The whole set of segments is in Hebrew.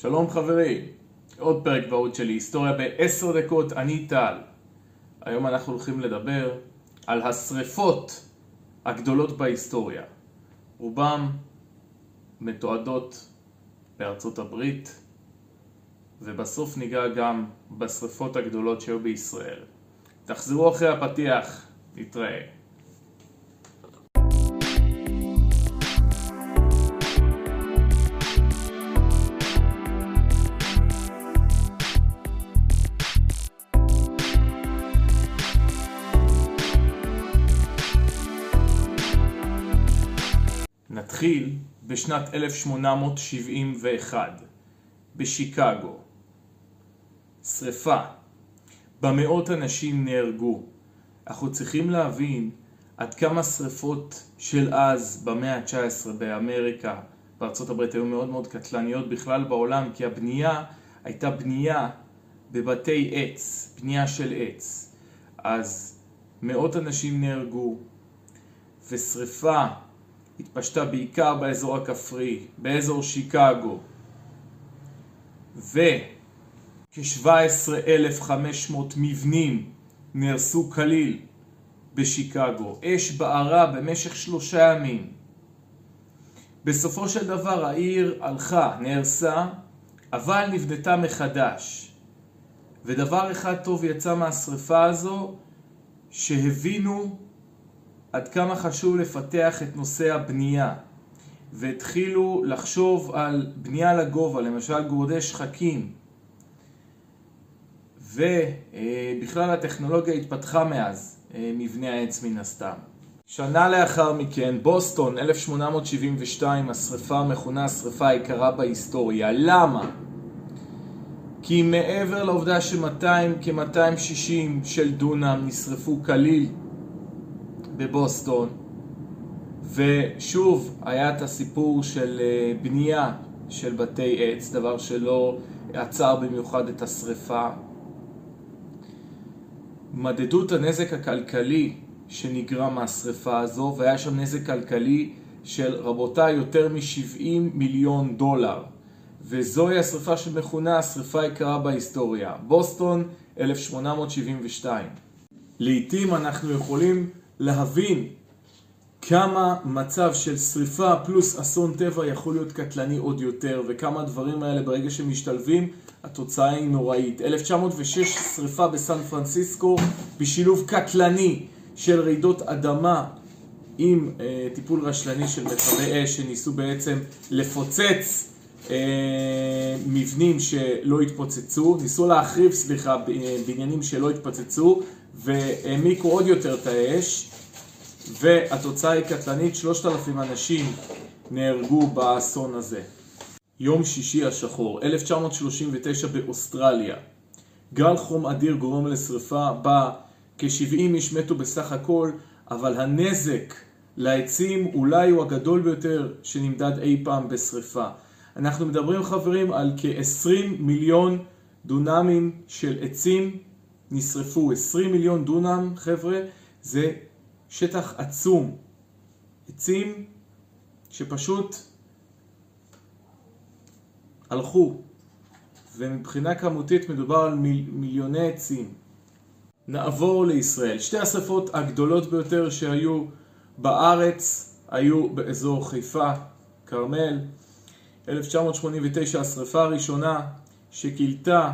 שלום חברים, עוד פרק בעוד שלי, היסטוריה בעשר דקות, אני טל. היום אנחנו הולכים לדבר על השריפות הגדולות בהיסטוריה. רובם מתועדות בארצות הברית, ובסוף ניגע גם בשריפות הגדולות שהיו בישראל. תחזרו אחרי הפתיח, נתראה. נתחיל בשנת 1871 בשיקגו. שריפה. במאות אנשים נהרגו. אנחנו צריכים להבין עד כמה שריפות של אז, במאה ה-19 באמריקה, בארצות הברית, היו מאוד מאוד קטלניות בכלל בעולם, כי הבנייה הייתה בנייה בבתי עץ, בנייה של עץ. אז מאות אנשים נהרגו, ושריפה התפשטה בעיקר באזור הכפרי, באזור שיקגו, וכ-17,500 מבנים נהרסו כליל בשיקגו. אש בערה במשך שלושה ימים. בסופו של דבר העיר הלכה, נהרסה, אבל נבנתה מחדש. ודבר אחד טוב יצא מהשריפה הזו, שהבינו עד כמה חשוב לפתח את נושא הבנייה והתחילו לחשוב על בנייה לגובה, למשל גורדי שחקים ובכלל הטכנולוגיה התפתחה מאז, אה, מבנה העץ מן הסתם. שנה לאחר מכן, בוסטון, 1872, השרפה המכונה השרפה היקרה בהיסטוריה. למה? כי מעבר לעובדה ש-200, כ-260 של דונם נשרפו כליל בבוסטון ושוב היה את הסיפור של אה, בנייה של בתי עץ, דבר שלא עצר במיוחד את השריפה. מדדו את הנזק הכלכלי שנגרם מהשריפה הזו והיה שם נזק כלכלי של רבותיי יותר מ-70 מיליון דולר וזוהי השריפה שמכונה השריפה היקרה בהיסטוריה, בוסטון 1872. לעתים אנחנו יכולים להבין כמה מצב של שריפה פלוס אסון טבע יכול להיות קטלני עוד יותר וכמה הדברים האלה ברגע שמשתלבים התוצאה היא נוראית. 1906 שריפה בסן פרנסיסקו בשילוב קטלני של רעידות אדמה עם אה, טיפול רשלני של מכבי אש שניסו בעצם לפוצץ אה, מבנים שלא התפוצצו, ניסו להחריב, סליחה, בניינים שלא התפוצצו והעמיקו עוד יותר את האש והתוצאה היא קטלנית, 3,000 אנשים נהרגו באסון הזה. יום שישי השחור, 1939 באוסטרליה. גל חום אדיר גורם לשרפה בה כ-70 איש מתו בסך הכל, אבל הנזק לעצים אולי הוא הגדול ביותר שנמדד אי פעם בשרפה. אנחנו מדברים חברים על כ-20 מיליון דונמים של עצים נשרפו. 20 מיליון דונם, חבר'ה, זה שטח עצום. עצים שפשוט הלכו, ומבחינה כמותית מדובר על מיל, מיליוני עצים. נעבור לישראל. שתי השרפות הגדולות ביותר שהיו בארץ היו באזור חיפה, כרמל. 1989 השרפה הראשונה שכילתה,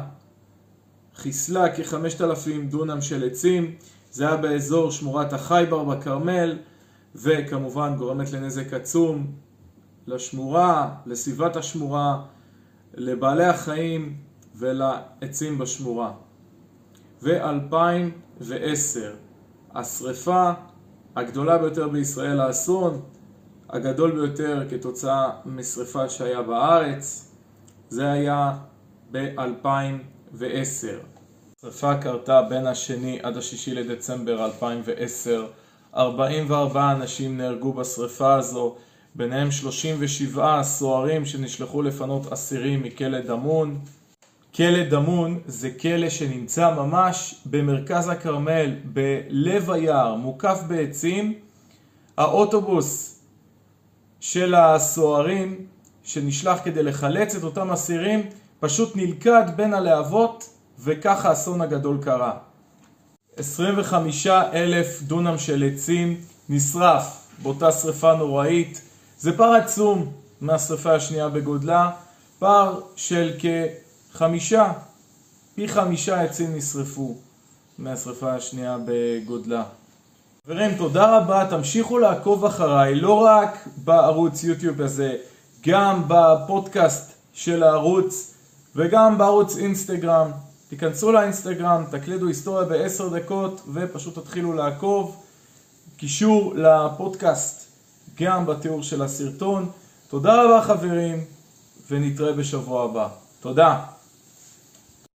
חיסלה כ-5,000 דונם של עצים. זה היה באזור שמורת החייבר בכרמל, וכמובן גורמת לנזק עצום לשמורה, לסביבת השמורה, לבעלי החיים ולעצים בשמורה. ו-2010, השריפה הגדולה ביותר בישראל, האסון הגדול ביותר כתוצאה משריפה שהיה בארץ, זה היה ב-2010. שריפה קרתה בין השני עד השישי לדצמבר 2010. 44 אנשים נהרגו בשריפה הזו, ביניהם 37 סוהרים שנשלחו לפנות אסירים מכלא דמון. כלא דמון זה כלא שנמצא ממש במרכז הכרמל, בלב היער, מוקף בעצים. האוטובוס של הסוהרים שנשלח כדי לחלץ את אותם אסירים פשוט נלכד בין הלהבות וככה האסון הגדול קרה. 25 אלף דונם של עצים נשרף באותה שריפה נוראית. זה פער עצום מהשריפה השנייה בגודלה, פער של כחמישה, פי חמישה עצים נשרפו מהשריפה השנייה בגודלה. חברים, תודה רבה, תמשיכו לעקוב אחריי, לא רק בערוץ יוטיוב הזה, גם בפודקאסט של הערוץ וגם בערוץ אינסטגרם. תיכנסו לאינסטגרם, תקלידו היסטוריה בעשר דקות ופשוט תתחילו לעקוב. קישור לפודקאסט גם בתיאור של הסרטון. תודה רבה חברים ונתראה בשבוע הבא. תודה.